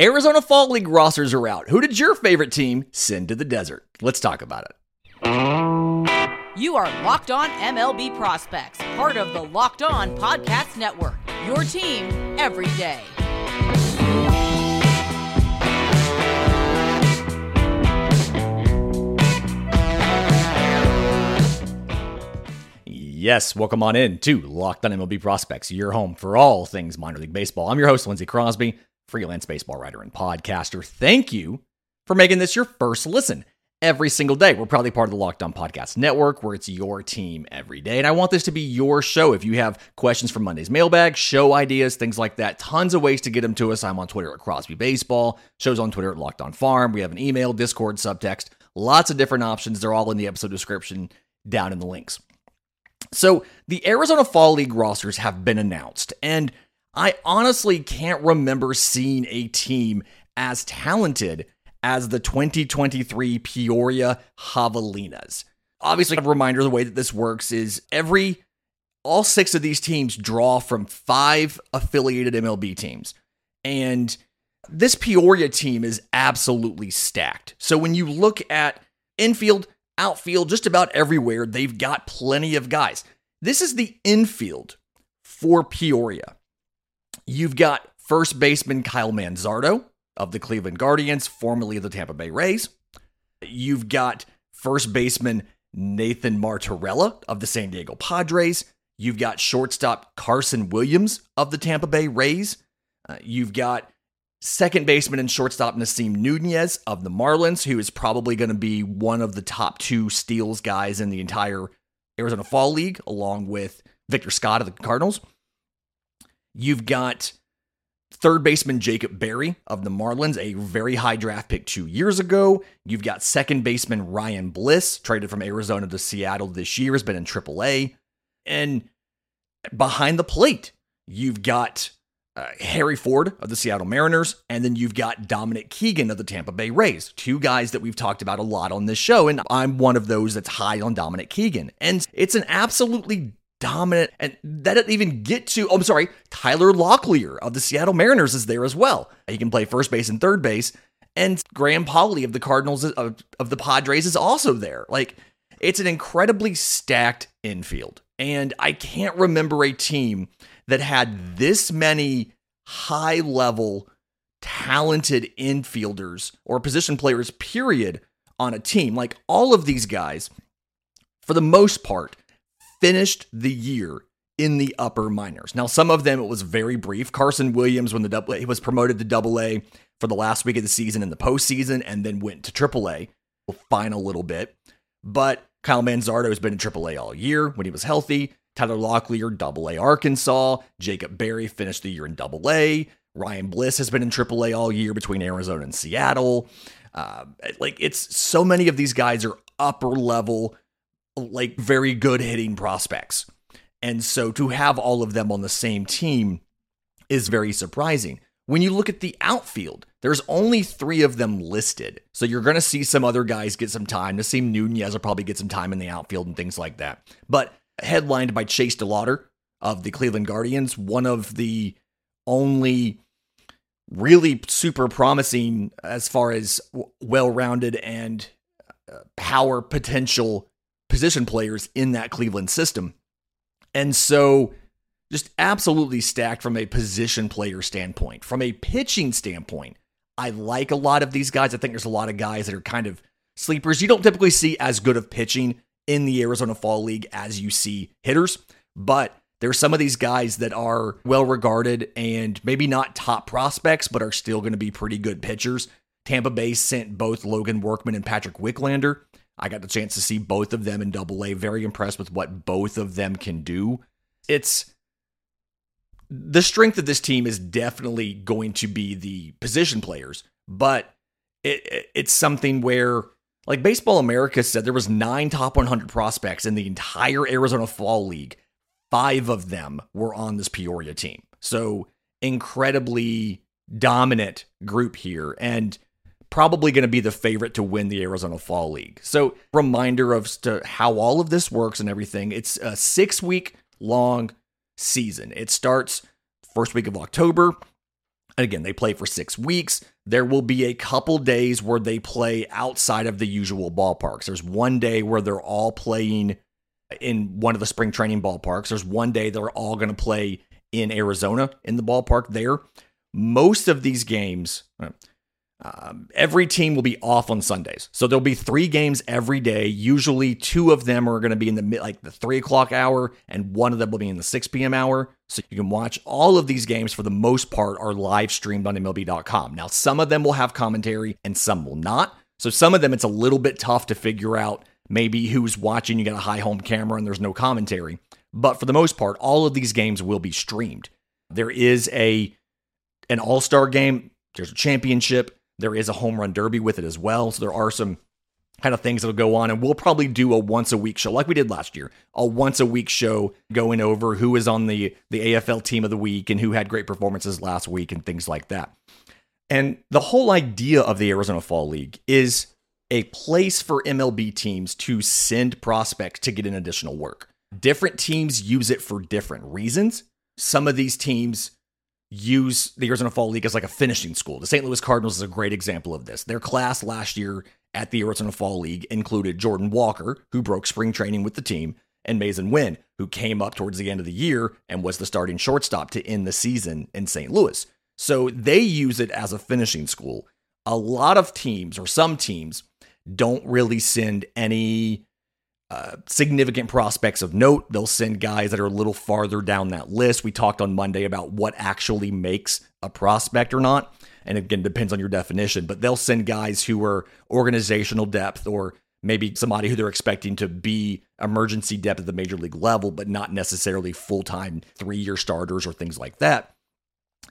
Arizona Fall League rosters are out. Who did your favorite team send to the desert? Let's talk about it. You are Locked On MLB Prospects, part of the Locked On Podcast Network. Your team every day. Yes, welcome on in to Locked On MLB Prospects, your home for all things minor league baseball. I'm your host, Lindsay Crosby, freelance baseball writer and podcaster. Thank you for making this your first listen every single day. We're probably part of the Locked On Podcast Network, where it's your team every day. And I want this to be your show. If you have questions from Monday's mailbag, show ideas, things like that, tons of ways to get them to us. I'm on Twitter at Crosby Baseball, shows on Twitter at Locked On Farm. We have an email, Discord, subtext, lots of different options. They're all in the episode description down in the links. So the Arizona Fall League rosters have been announced, and I honestly can't remember seeing a team as talented as the 2023 Peoria Javelinas. Obviously, a reminder the way that this works is every all six of these teams draw from five affiliated MLB teams. And this Peoria team is absolutely stacked. So when you look at infield, outfield, just about everywhere, they've got plenty of guys. This is the infield for Peoria. You've got first baseman Kyle Manzardo of the Cleveland Guardians, formerly of the Tampa Bay Rays. You've got first baseman Nathan Martorella of the San Diego Padres. You've got shortstop Carson Williams of the Tampa Bay Rays. Uh, you've got second baseman and shortstop Nasim Nunez of the Marlins, who is probably going to be one of the top two steals guys in the entire Arizona Fall League, along with Victor Scott of the Cardinals. You've got third baseman Jacob Berry of the Marlins, a very high draft pick two years ago. You've got second baseman Ryan Bliss, traded from Arizona to Seattle this year, has been in AAA. And behind the plate, you've got uh, Harry Ford of the Seattle Mariners, and then you've got Dominic Keegan of the Tampa Bay Rays, two guys that we've talked about a lot on this show, and I'm one of those that's high on Dominic Keegan. And it's an absolutely dominant, and that didn't even get to, oh, I'm sorry, Tyler Locklear of the Seattle Mariners is there as well. He can play first base and third base, and Graham Pauley of the Cardinals, of, of the Padres is also there. Like, it's an incredibly stacked infield. And I can't remember a team that had this many high level, talented infielders or position players, period, on a team. Like all of these guys, for the most part, finished the year in the upper minors. Now, some of them it was very brief. Carson Williams, when the double, he was promoted to double A for the last week of the season in the postseason and then went to triple A, fine a little bit. But Kyle Manzardo has been in triple A all year when he was healthy. Tyler Locklear, double A Arkansas. Jacob Berry finished the year in double A. Ryan Bliss has been in triple A all year between Arizona and Seattle. Uh, like it's so many of these guys are upper level, like very good hitting prospects. And so to have all of them on the same team is very surprising. When you look at the outfield, there's only three of them listed. So you're going to see some other guys get some time. Nasim Nunez will probably get some time in the outfield and things like that. But headlined by Chase DeLauter of the Cleveland Guardians, one of the only really super promising as far as well-rounded and uh, power potential position players in that Cleveland system. And so just absolutely stacked from a position player standpoint. From a pitching standpoint, I like a lot of these guys. I think there's a lot of guys that are kind of sleepers. You don't typically see as good of pitching in the Arizona Fall League as you see hitters, but there's some of these guys that are well regarded and maybe not top prospects, but are still going to be pretty good pitchers. Tampa Bay sent both Logan Workman and Patrick Wicklander. I got the chance to see both of them in double A. Very impressed with what both of them can do. It's the strength of this team is definitely going to be the position players, but it, it's something where like Baseball America said, there was nine top 100 prospects in the entire Arizona Fall League. Five of them were on this Peoria team. So incredibly dominant group here, and probably going to be the favorite to win the Arizona Fall League. So reminder of how all of this works and everything. It's a six week long season. It starts first week of October. Again, they play for six weeks. There will be a couple days where they play outside of the usual ballparks. There's one day where they're all playing in one of the spring training ballparks. There's one day they're all going to play in Arizona in the ballpark there. Most of these games, uh, um, every team will be off on Sundays, so there'll be three games every day. Usually, two of them are going to be in the like the three o'clock hour, and one of them will be in the six p.m. hour. So you can watch all of these games for the most part are live streamed on MLB.com. Now, some of them will have commentary, and some will not. So some of them it's a little bit tough to figure out maybe who's watching. You got a high home camera and there's no commentary, but for the most part, all of these games will be streamed. There is a an All Star game. There's a championship there is a home run derby with it as well. So there are some kind of things that'll go on. And we'll probably do a once a week show like we did last year, a once a week show going over who is on the, the AFL team of the week and who had great performances last week and things like that. And the whole idea of the Arizona Fall League is a place for MLB teams to send prospects to get an additional work. Different teams use it for different reasons. Some of these teams use the Arizona Fall League as like a finishing school. The St. Louis Cardinals is a great example of this. Their class last year at the Arizona Fall League included Jordan Walker, who broke spring training with the team, and Masyn Winn, who came up towards the end of the year and was the starting shortstop to end the season in St. Louis. So they use it as a finishing school. A lot of teams, or some teams, don't really send any uh, significant prospects of note. They'll send guys that are a little farther down that list. We talked on Monday about what actually makes a prospect or not. And again, depends on your definition, but they'll send guys who are organizational depth or maybe somebody who they're expecting to be emergency depth at the major league level, but not necessarily full time three year starters or things like that.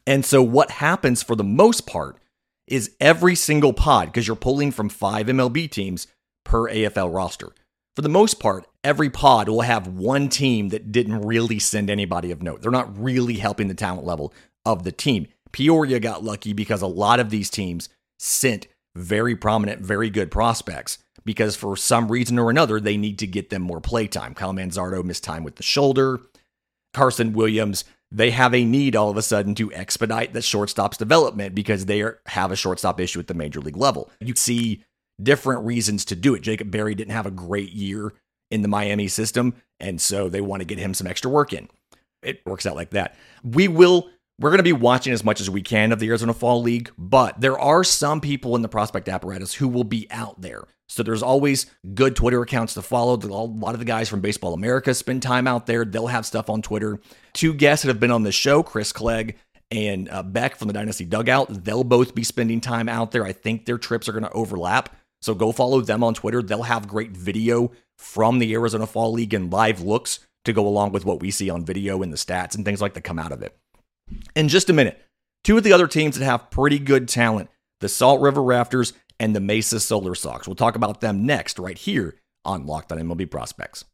And so, what happens for the most part is every single pod, because you're pulling from five MLB teams per AFL roster for the most part, every pod will have one team that didn't really send anybody of note. They're not really helping the talent level of the team. Peoria got lucky because a lot of these teams sent very prominent, very good prospects because for some reason or another, they need to get them more playtime. Kyle Manzardo missed time with the shoulder. Carson Williams, they have a need all of a sudden to expedite the shortstop's development because they are, have a shortstop issue at the major league level. You see different reasons to do it. Jacob Berry didn't have a great year in the Miami system, and so they want to get him some extra work in. It works out like that. We will we're going to be watching as much as we can of the Arizona Fall League, but there are some people in the prospect apparatus who will be out there. So there's always good Twitter accounts to follow. A lot of the guys from Baseball America spend time out there. They'll have stuff on Twitter. Two guests that have been on the show, Chris Clegg and uh, Beck from the Dynasty Dugout, they'll both be spending time out there. I think their trips are going to overlap. So go follow them on Twitter. They'll have great video from the Arizona Fall League and live looks to go along with what we see on video and the stats and things like that come out of it. In just a minute, two of the other teams that have pretty good talent the Salt River Rafters and the Mesa Solar Sox. We'll talk about them next, right here on Locked on MLB Prospects.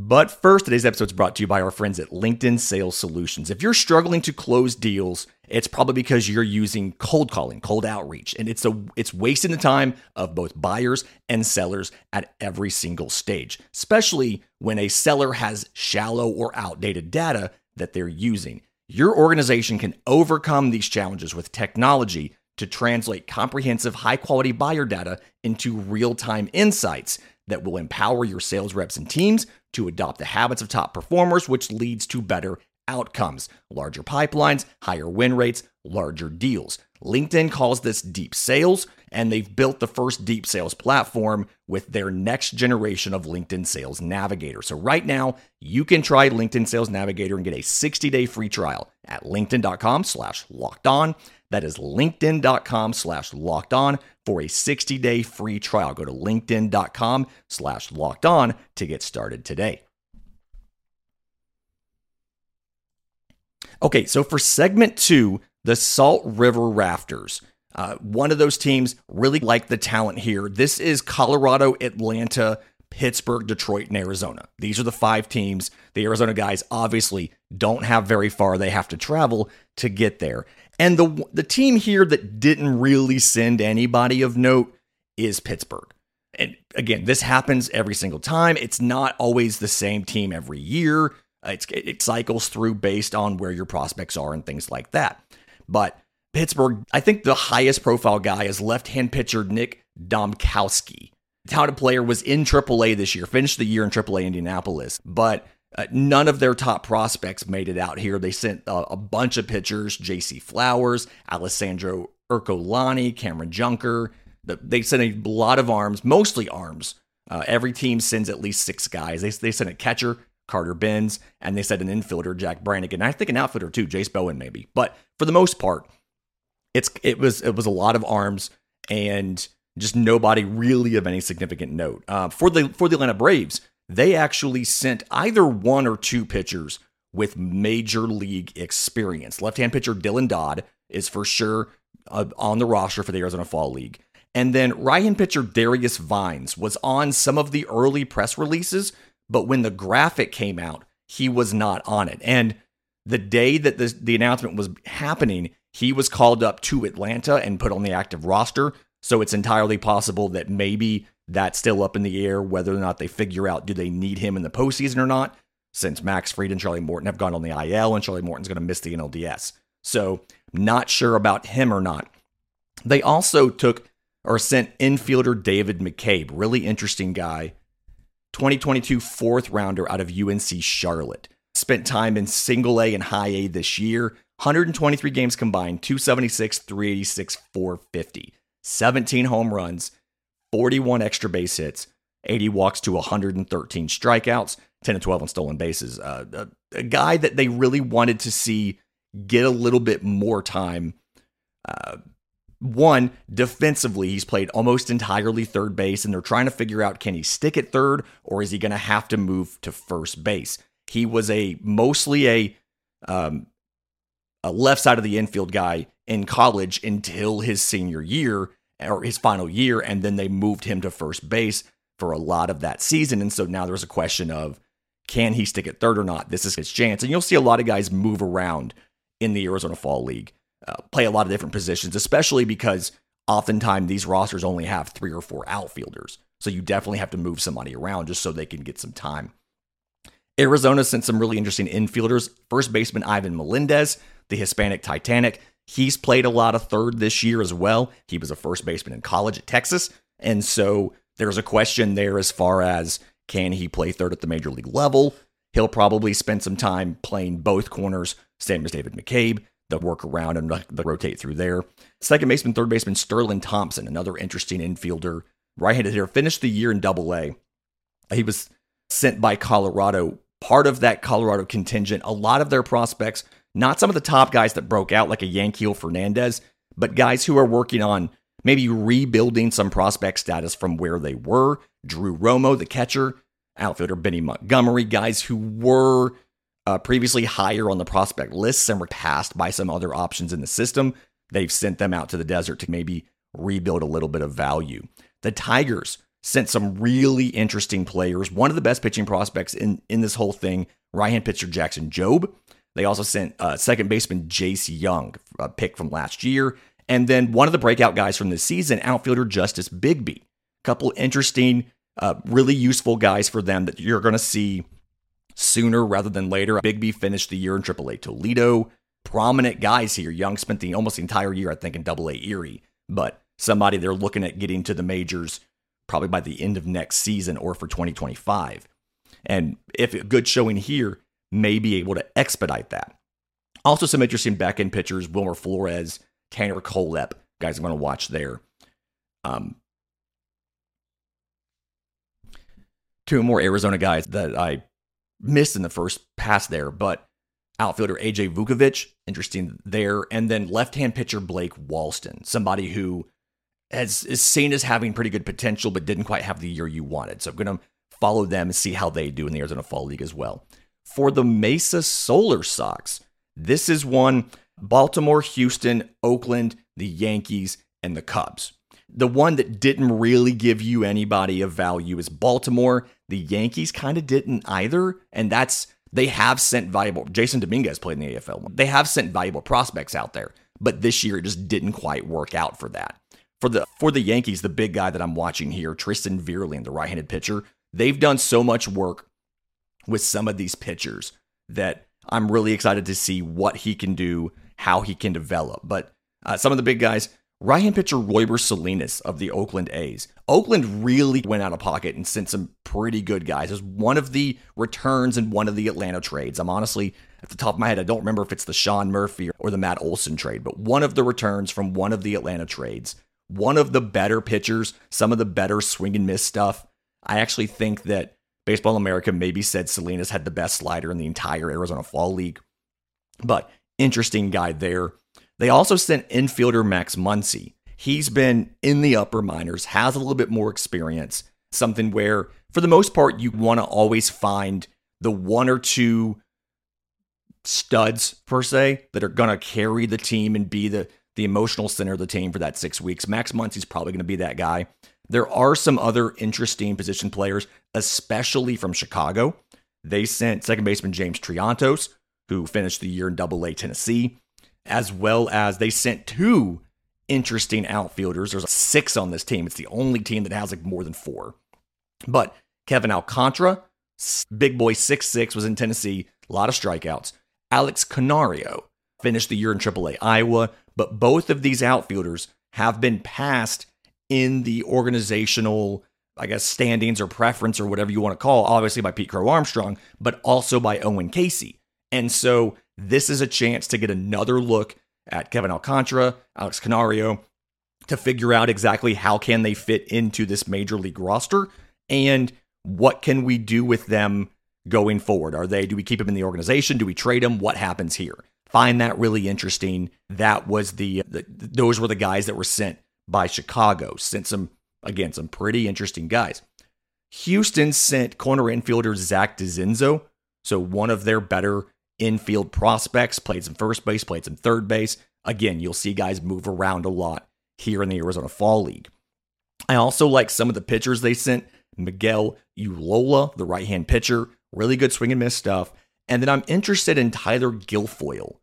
But first, today's episode is brought to you by our friends at LinkedIn Sales Solutions. If you're struggling to close deals, it's probably because you're using cold calling, cold outreach, and it's a it's wasting the time of both buyers and sellers at every single stage, especially when a seller has shallow or outdated data that they're using. Your organization can overcome these challenges with technology to translate comprehensive, high-quality buyer data into real-time insights that will empower your sales reps and teams to adopt the habits of top performers, which leads to better outcomes, larger pipelines, higher win rates, larger deals. LinkedIn calls this deep sales, and they've built the first deep sales platform with their next generation of LinkedIn Sales Navigator. So, right now, you can try LinkedIn Sales Navigator and get a 60 day free trial at linkedin.com slash locked on. That is linkedin.com slash locked on for a 60 day free trial. Go to linkedin.com slash locked on to get started today. Okay, so for segment two, the Salt River Rafters. Uh, one of those teams really like the talent here. This is Colorado, Atlanta, Pittsburgh, Detroit, and Arizona. These are the five teams. The Arizona guys obviously don't have very far they have to travel to get there. And the the team here that didn't really send anybody of note is Pittsburgh. And again, this happens every single time. It's not always the same team every year. Uh, it's, it cycles through based on where your prospects are and things like that. But Pittsburgh, I think the highest profile guy is left hand pitcher Nick Dombkowski. The talented player was in AAA this year, finished the year in AAA Indianapolis, but uh, none of their top prospects made it out here. They sent a bunch of pitchers J.C. Flowers, Alessandro Ercolani, Cameron Junker. The, they sent a lot of arms, mostly arms. Uh, every team sends at least six guys. They, they sent a catcher, Carter Benz, and they sent an infielder, Jack Brannigan. I think an outfielder too, Jase Bowen maybe. But for the most part, it's it was it was a lot of arms and just nobody really of any significant note. Uh, for the for the Atlanta Braves, they actually sent either one or two pitchers with major league experience. Left hand pitcher Dylan Dodd is for sure uh, on the roster for the Arizona Fall League. And then right hand pitcher Darius Vines was on some of the early press releases, but when the graphic came out, he was not on it. And the day that the, the announcement was happening, he was called up to Atlanta and put on the active roster. So it's entirely possible that maybe that's still up in the air whether or not they figure out do they need him in the postseason or not, since Max Fried and Charlie Morton have gone on the IL and Charlie Morton's going to miss the NLDS. So, not sure about him or not. They also took or sent infielder David McCabe, really interesting guy, 2022 fourth rounder out of UNC Charlotte. Spent time in single A and high A this year, 123 games combined, 276, 386, 450, 17 home runs, 41 extra base hits, 80 walks to 113 strikeouts, 10 to 12 on stolen bases. Uh, a, a, guy that they really wanted to see get a little bit more time. Uh, one, defensively, he's played almost entirely third base, and they're trying to figure out can he stick at third or is he going to have to move to first base? He was a mostly a um, a left side of the infield guy in college until his senior year or his final year, and then they moved him to first base for a lot of that season. And so now there's a question of can he stick at third or not? This is his chance. And you'll see a lot of guys move around in the Arizona Fall League, uh, play a lot of different positions, especially because oftentimes these rosters only have three or four outfielders. So you definitely have to move somebody around just so they can get some time. Arizona sent some really interesting infielders. First baseman Ivan Melendez, the Hispanic Titanic, He's played a lot of third this year as well. He was a first baseman in college at Texas. And so there's a question there as far as can he play third at the major league level? He'll probably spend some time playing both corners, same as David McCabe. They'll work around and they'll rotate through there. Second baseman, third baseman Sterling Thompson, another interesting infielder, right handed hitter, finished the year in double A. He was sent by Colorado, part of that Colorado contingent. A lot of their prospects not some of the top guys that broke out like a Yanquiel Fernandez, but guys who are working on maybe rebuilding some prospect status from where they were. Drew Romo, the catcher, outfielder Benny Montgomery, guys who were uh, previously higher on the prospect lists and were passed by some other options in the system. They've sent them out to the desert to maybe rebuild a little bit of value. The Tigers sent some really interesting players. One of the best pitching prospects in, in this whole thing, right hand pitcher Jackson Jobe. They also sent uh, second baseman Jace Jung, a pick from last year. And then one of the breakout guys from this season, outfielder Justice Bigbie. Couple interesting, uh, really useful guys for them that you're going to see sooner rather than later. Bigbie finished the year in AAA Toledo. Prominent guys here. Jung spent the almost the entire year, I think, in AA Erie. But somebody they're looking at getting to the majors probably by the end of next season or for 2025. And if a good showing here, may be able to expedite that. Also, some interesting back end pitchers Wilmer Flores, Tanner Kohlhepp, guys I'm going to watch there. Um, two more Arizona guys that I missed in the first pass there, but outfielder AJ Vukovich, interesting there. And then left hand pitcher Blake Walston, somebody who has, is seen as having pretty good potential, but didn't quite have the year you wanted. So I'm going to follow them and see how they do in the Arizona Fall League as well for the Mesa Solar Sox. This is one Baltimore, Houston, Oakland, the Yankees, and the Cubs. The one that didn't really give you anybody of value is Baltimore. The Yankees kind of didn't either. And that's, they have sent valuable, Jasson Dominguez played in the AFL. They have sent valuable prospects out there, but this year it just didn't quite work out for that. For the for the Yankees, the big guy that I'm watching here, Tristan Vierling, the right-handed pitcher, they've done so much work with some of these pitchers that I'm really excited to see what he can do, how he can develop. But uh, some of the big guys, right hand pitcher Royber Salinas of the Oakland A's. Oakland really went out of pocket and sent some pretty good guys. Was one of the returns in one of the Atlanta trades. I'm honestly, at the top of my head, I don't remember if it's the Sean Murphy or the Matt Olson trade, but one of the returns from one of the Atlanta trades. One of the better pitchers, some of the better swing and miss stuff. I actually think that Baseball America maybe said Salinas had the best slider in the entire Arizona Fall League. But interesting guy there. They also sent infielder Max Muncy. He's been in the upper minors, has a little bit more experience, something where, for the most part, you want to always find the one or two studs, per se, that are going to carry the team and be the, the emotional center of the team for that six weeks. Max Muncy's probably going to be that guy. There are some other interesting position players, especially from Chicago. They sent second baseman James Triantos, who finished the year in Double A Tennessee as well as they sent two interesting outfielders. There's six on this team. It's the only team that has like more than four. But Kevin Alcantara, big boy six six, was in Tennessee, a lot of strikeouts. Alex Canario finished the year in AAA Iowa, but both of these outfielders have been passed in the organizational, I guess, standings or preference or whatever you want to call, obviously by Pete Crow Armstrong, but also by Owen Caissie. And so this is a chance to get another look at Kevin Alcantara, Alex Canario, to figure out exactly how can they fit into this major league roster and what can we do with them going forward. Are they do we keep them in the organization? Do we trade them? What happens here? Find that really interesting. That was the, the those were the guys that were sent by Chicago. Sent some again some pretty interesting guys. Houston sent corner infielder Zach Dezenzo, so one of their better infield prospects, played some first base, played some third base. Again, you'll see guys move around a lot here in the Arizona Fall League. I also like some of the pitchers they sent. Miguel Ullola, the right hand pitcher, really good swing and miss stuff. And then I'm interested in Tyler Guilfoyle,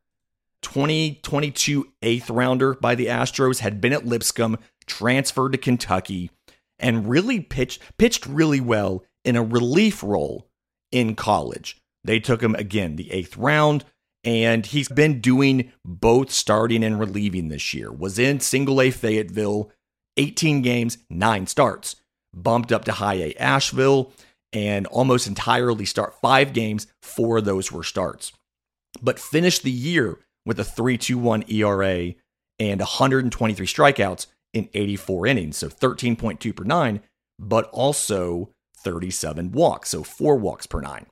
2022 eighth rounder by the Astros, had been at Lipscomb, transferred to Kentucky, and really pitched pitched really well in a relief role in college. They took him again, the eighth round, and he's been doing both starting and relieving this year. Was in single A Fayetteville, 18 games, nine starts. Bumped up to high A Asheville, and almost entirely start five games. Four of those were starts. But finished the year with a 3.21 ERA and 123 strikeouts in 84 innings, so 13.2 per nine, but also 37 walks, so four walks per nine.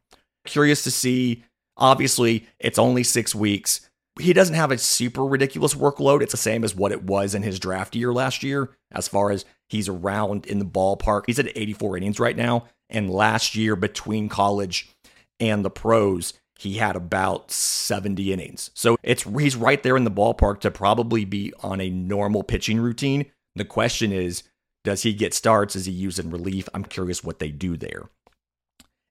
Curious to see. Obviously, it's only six weeks. He doesn't have a super ridiculous workload. It's the same as what it was in his draft year last year, as far as he's around in the ballpark. He's at 84 innings right now. And last year, between college and the pros, he had about 70 innings. So it's he's right there in the ballpark to probably be on a normal pitching routine. The question is, does he get starts? Is he used in relief? I'm curious what they do there.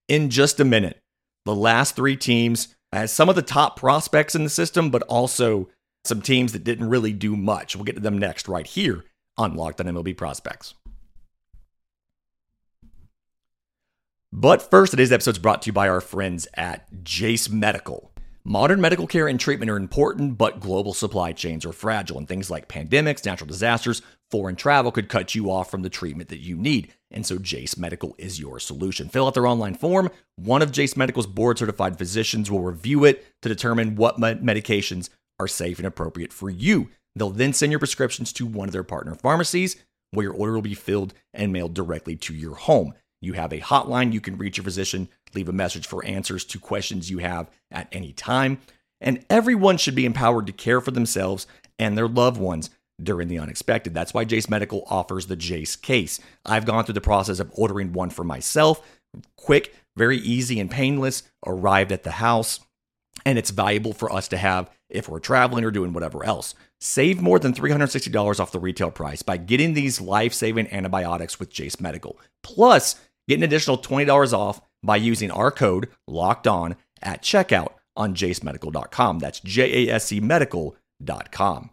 In just a minute, the last three teams as some of the top prospects in the system, but also some teams that didn't really do much. We'll get to them next, right here on Locked on MLB Prospects. But first, today's episode is brought to you by our friends at Jase Medical. Modern medical care and treatment are important, but global supply chains are fragile, and things like pandemics, natural disasters, foreign travel could cut you off from the treatment that you need. And so Jase Medical is your solution. Fill out their online form. One of Jase Medical's board certified physicians will review it to determine what medications are safe and appropriate for you. They'll then send your prescriptions to one of their partner pharmacies where your order will be filled and mailed directly to your home. You have a hotline you can reach your physician, leave a message for answers to questions you have at any time. And everyone should be empowered to care for themselves and their loved ones during the unexpected. That's why Jase Medical offers the Jase case. I've gone through the process of ordering one for myself. Quick, very easy and painless, arrived at the house, and it's valuable for us to have if we're traveling or doing whatever else. Save more than $360 off the retail price by getting these life saving antibiotics with Jase Medical. Plus, Get an additional $20 off by using our code locked on at checkout on jasemedical.com. That's J A S E medical.com.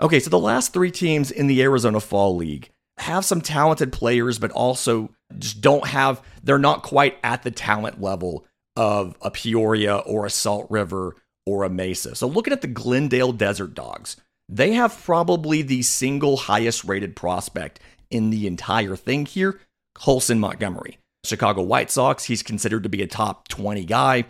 Okay, so the last three teams in the Arizona Fall League have some talented players, but also just don't have, they're not quite at the talent level of a Peoria or a Salt River or a Mesa. So looking at the Glendale Desert Dogs, they have probably the single highest rated prospect in the entire thing here, Colson Montgomery. Chicago White Sox, he's considered to be a top 20 guy,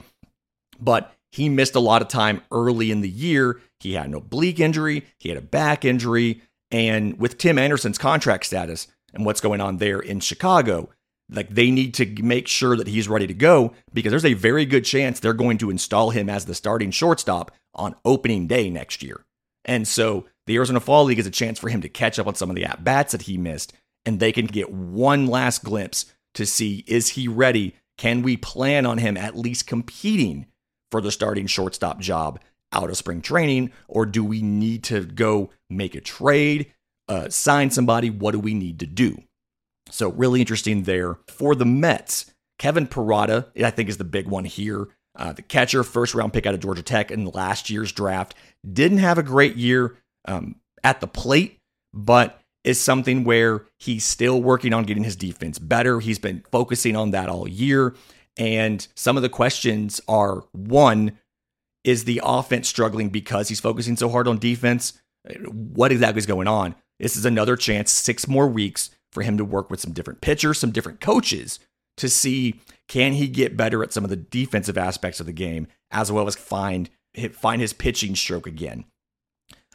but he missed a lot of time early in the year. He had an oblique injury, he had a back injury, and with Tim Anderson's contract status and what's going on there in Chicago, like they need to make sure that he's ready to go because there's a very good chance they're going to install him as the starting shortstop on opening day next year. And so the Arizona Fall League is a chance for him to catch up on some of the at bats that he missed, and they can get one last glimpse to see is he ready? Can we plan on him at least competing for the starting shortstop job out of spring training, or do we need to go make a trade, uh, sign somebody? What do we need to do? So, really interesting there. For the Mets, Kevin Parada, I think, is the big one here. Uh, the catcher, first round pick out of Georgia Tech in last year's draft, didn't have a great year um, at the plate, but is something where he's still working on getting his defense better. He's been focusing on that all year. And some of the questions are one, is the offense struggling because he's focusing so hard on defense? What exactly is going on? This is another chance, six more weeks for him to work with some different pitchers, some different coaches to see can he get better at some of the defensive aspects of the game as well as find find his pitching stroke again.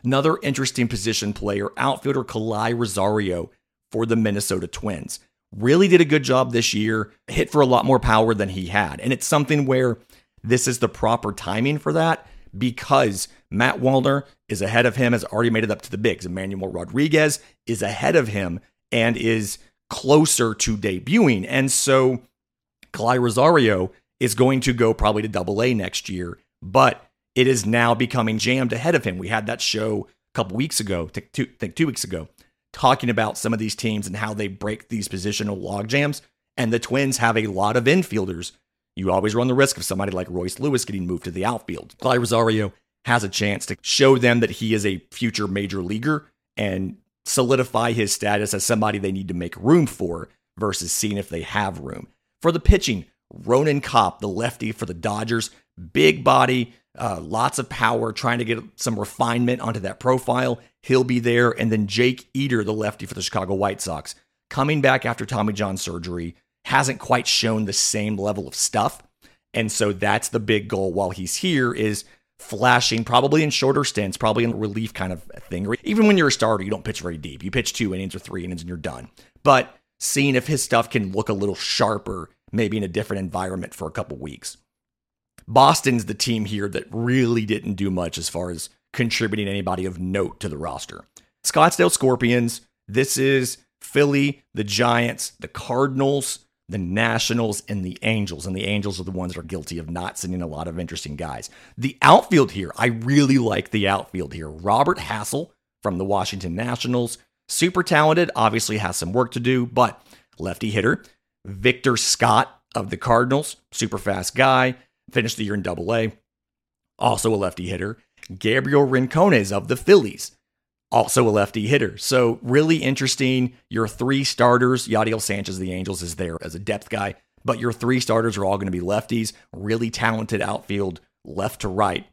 Another interesting position player, outfielder Kala'i Rosario for the Minnesota Twins. Really did a good job this year, hit for a lot more power than he had. And it's something where this is the proper timing for that because Matt Wallner is ahead of him, has already made it up to the bigs. Emmanuel Rodriguez is ahead of him and is closer to debuting. And so Kala'i Rosario is going to go probably to double A next year, but it is now becoming jammed ahead of him. We had that show a couple weeks ago, I think two weeks ago, talking about some of these teams and how they break these positional log jams. And the Twins have a lot of infielders. You always run the risk of somebody like Royce Lewis getting moved to the outfield. Kala'i Rosario has a chance to show them that he is a future major leaguer and solidify his status as somebody they need to make room for versus seeing if they have room. For the pitching, Ronan Kopp, the lefty for the Dodgers, big body, uh, lots of power, trying to get some refinement onto that profile. He'll be there. And then Jake Eder, the lefty for the Chicago White Sox, coming back after Tommy John surgery, hasn't quite shown the same level of stuff. And so that's the big goal while he's here is flashing, probably in shorter stints, probably in relief kind of thing. Even when you're a starter, you don't pitch very deep. You pitch two innings or three innings and you're done. But seeing if his stuff can look a little sharper, maybe in a different environment for a couple weeks. Boston's the team here that really didn't do much as far as contributing anybody of note to the roster. Scottsdale Scorpions, this is Philly, the Giants, the Cardinals, the Nationals, and the Angels. And the Angels are the ones that are guilty of not sending a lot of interesting guys. The outfield here, I really like the outfield here. Robert Hassell from the Washington Nationals, super talented, obviously has some work to do, but lefty hitter. Victor Scott of the Cardinals, super fast guy, finished the year in double A, also a lefty hitter. Gabriel Rincones of the Phillies, also a lefty hitter. So really interesting. Your three starters, Yadiel Sanchez the Angels is there as a depth guy, but your three starters are all going to be lefties. Really talented outfield, left to right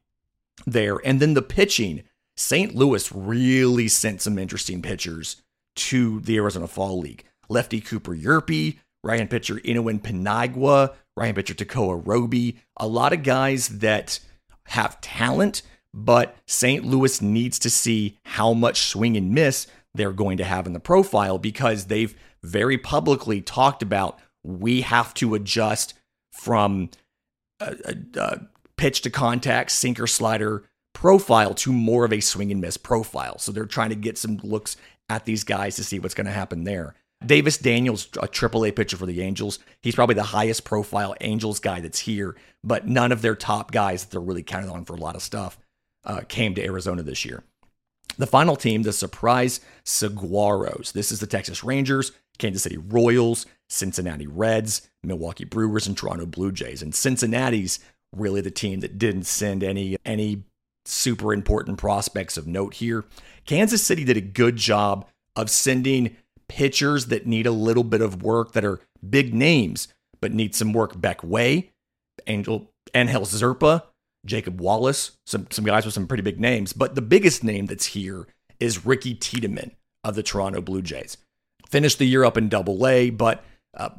there. And then the pitching, St. Louis really sent some interesting pitchers to the Arizona Fall League. Lefty Cooper Hjerpe, right pitcher Inohan Paniagua, right pitcher Tekoah Roby, a lot of guys that have talent, but St. Louis needs to see how much swing and miss they're going to have in the profile because they've very publicly talked about we have to adjust from a, a, a pitch to contact, sinker slider profile to more of a swing and miss profile. So they're trying to get some looks at these guys to see what's going to happen there. Davis Daniels, a AAA pitcher for the Angels. He's probably the highest profile Angels guy that's here, but none of their top guys that they're really counting on for a lot of stuff uh, came to Arizona this year. The final team, the surprise Saguaros. This is the Texas Rangers, Kansas City Royals, Cincinnati Reds, Milwaukee Brewers, and Toronto Blue Jays. And Cincinnati's really the team that didn't send any any super important prospects of note here. Kansas City did a good job of sending pitchers that need a little bit of work that are big names, but need some work. Beck Way, Angel, Angel Zerpa, Jacob Wallace, some, some guys with some pretty big names. But the biggest name that's here is Ricky Tiedemann of the Toronto Blue Jays. Finished the year up in double A, but uh,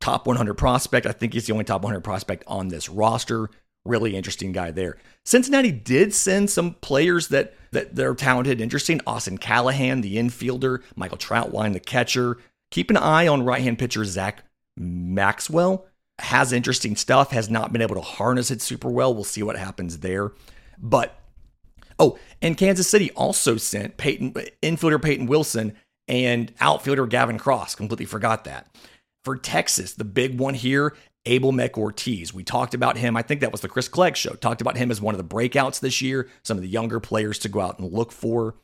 top 100 prospect. I think he's the only top 100 prospect on this roster. Really interesting guy there. Cincinnati did send some players that that they're talented, interesting. Austin Callahan, the infielder, Michael Troutwine, the catcher. Keep an eye on right-hand pitcher Zach Maxwell. Has interesting stuff. Has not been able to harness it super well. We'll see what happens there. But oh, and Kansas City also sent Peyton infielder Peyton Wilson and outfielder Gavin Cross. Completely forgot that. For Texas, the big one here Abimelec Ortiz. We talked about him. I think that was the Chris Clegg show. Talked about him as one of the breakouts this year, some of the younger players to go out and look for.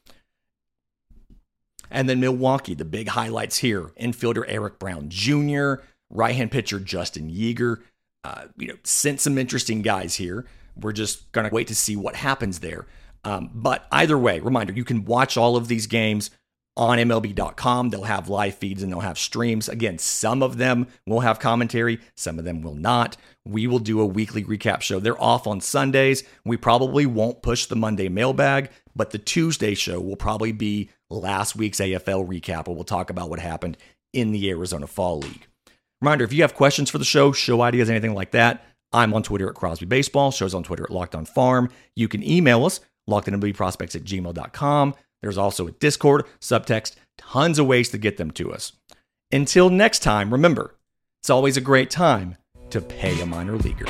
And then Milwaukee, the big highlights here infielder Eric Brown Jr., right hand pitcher Justin Yeager. Uh, you know, sent some interesting guys here. We're just going to wait to see what happens there. Um, but either way, reminder you can watch all of these games on MLB.com. They'll have live feeds and they'll have streams. Again, some of them will have commentary, some of them will not. We will do a weekly recap show. They're off on Sundays. We probably won't push the Monday mailbag, but the Tuesday show will probably be last week's AFL recap where we'll talk about what happened in the Arizona Fall League. Reminder if you have questions for the show, show ideas, anything like that, I'm on Twitter at Crosby Baseball. Show's on Twitter at Locked On Farm. You can email us, lockedonmlbprospects at gmail.com. There's also a Discord, subtext, tons of ways to get them to us. Until next time, remember, it's always a great time to pay a minor leaguer.